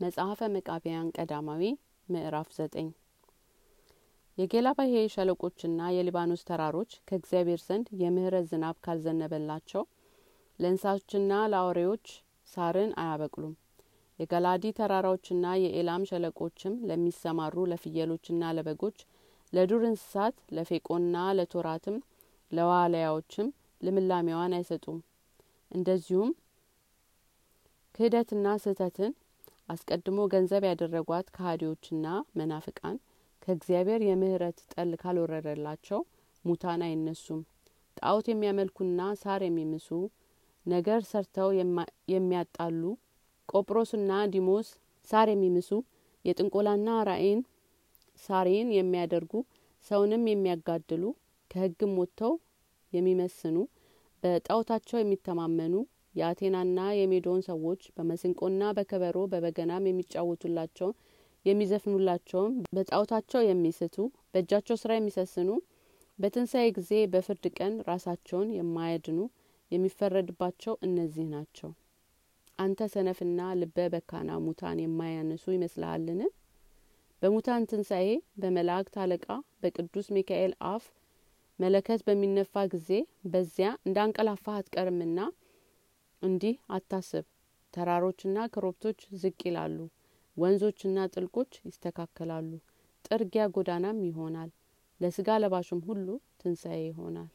መጽሐፈ መቃቢያን ቀዳማዊ ምዕራፍ ዘጠኝ። የጌላባሄ ሸለቆችና የሊባኖስ ተራሮች ከእግዚአብሔር ዘንድ የምህረት ዝናብ ካልዘነበላቸው ለእንስሶችና ለአውሬዎች ሳርን አያበቅሉም። የገላዲ ተራራዎችና የኤላም ሸለቆችም ለሚሰማሩ ለፍየሎችና ለበጎች ለዱር እንስሳት ለፌቆና ለቶራትም ለዋልያዎችም ልምላሜዋን አይሰጡም። እንደዚሁም ክህደትና ስህተትን አስቀድሞ ገንዘብ ያደረጓት ከሀዲዎችና መናፍቃን ከእግዚአብሔር የምህረት ጠል ካልወረደላቸው ሙታን አይነሱም። ጣዖት የሚያመልኩና ሳር የሚምሱ ነገር ሰርተው የሚያጣሉ ቆጵሮስና ዲሞስ ሳር የሚምሱ የጥንቆላና ራእይን ሳሬን የሚያደርጉ ሰውንም የሚያጋድሉ ከህግም ወጥተው የሚመስኑ በጣዖታቸው የሚተማመኑ የአቴናና የሜዶን ሰዎች በመስንቆና በከበሮ በበገናም የሚጫወቱላቸው የሚዘፍኑላቸውም በጣዖታቸው የሚስቱ በእጃቸው ስራ የሚሰስኑ በትንሣኤ ጊዜ በፍርድ ቀን ራሳቸውን የማያድኑ የሚፈረድባቸው እነዚህ ናቸው። አንተ ሰነፍና ልበ በካና ሙታን የማያነሱ ይመስልሃልን? በሙታን ትንሣኤ በመላእክት አለቃ በቅዱስ ሚካኤል አፍ መለከት በሚነፋ ጊዜ በዚያ እንዳንቀላፋህ አትቀርምና እንዲህ አታስብ። ተራሮችና ኮረብቶች ዝቅ ይላሉ። ወንዞችና ጥልቆች ይስተካከላሉ። ጥርጊያ ጎዳናም ይሆናል። ለስጋ ለባሹም ሁሉ ትንሣኤ ይሆናል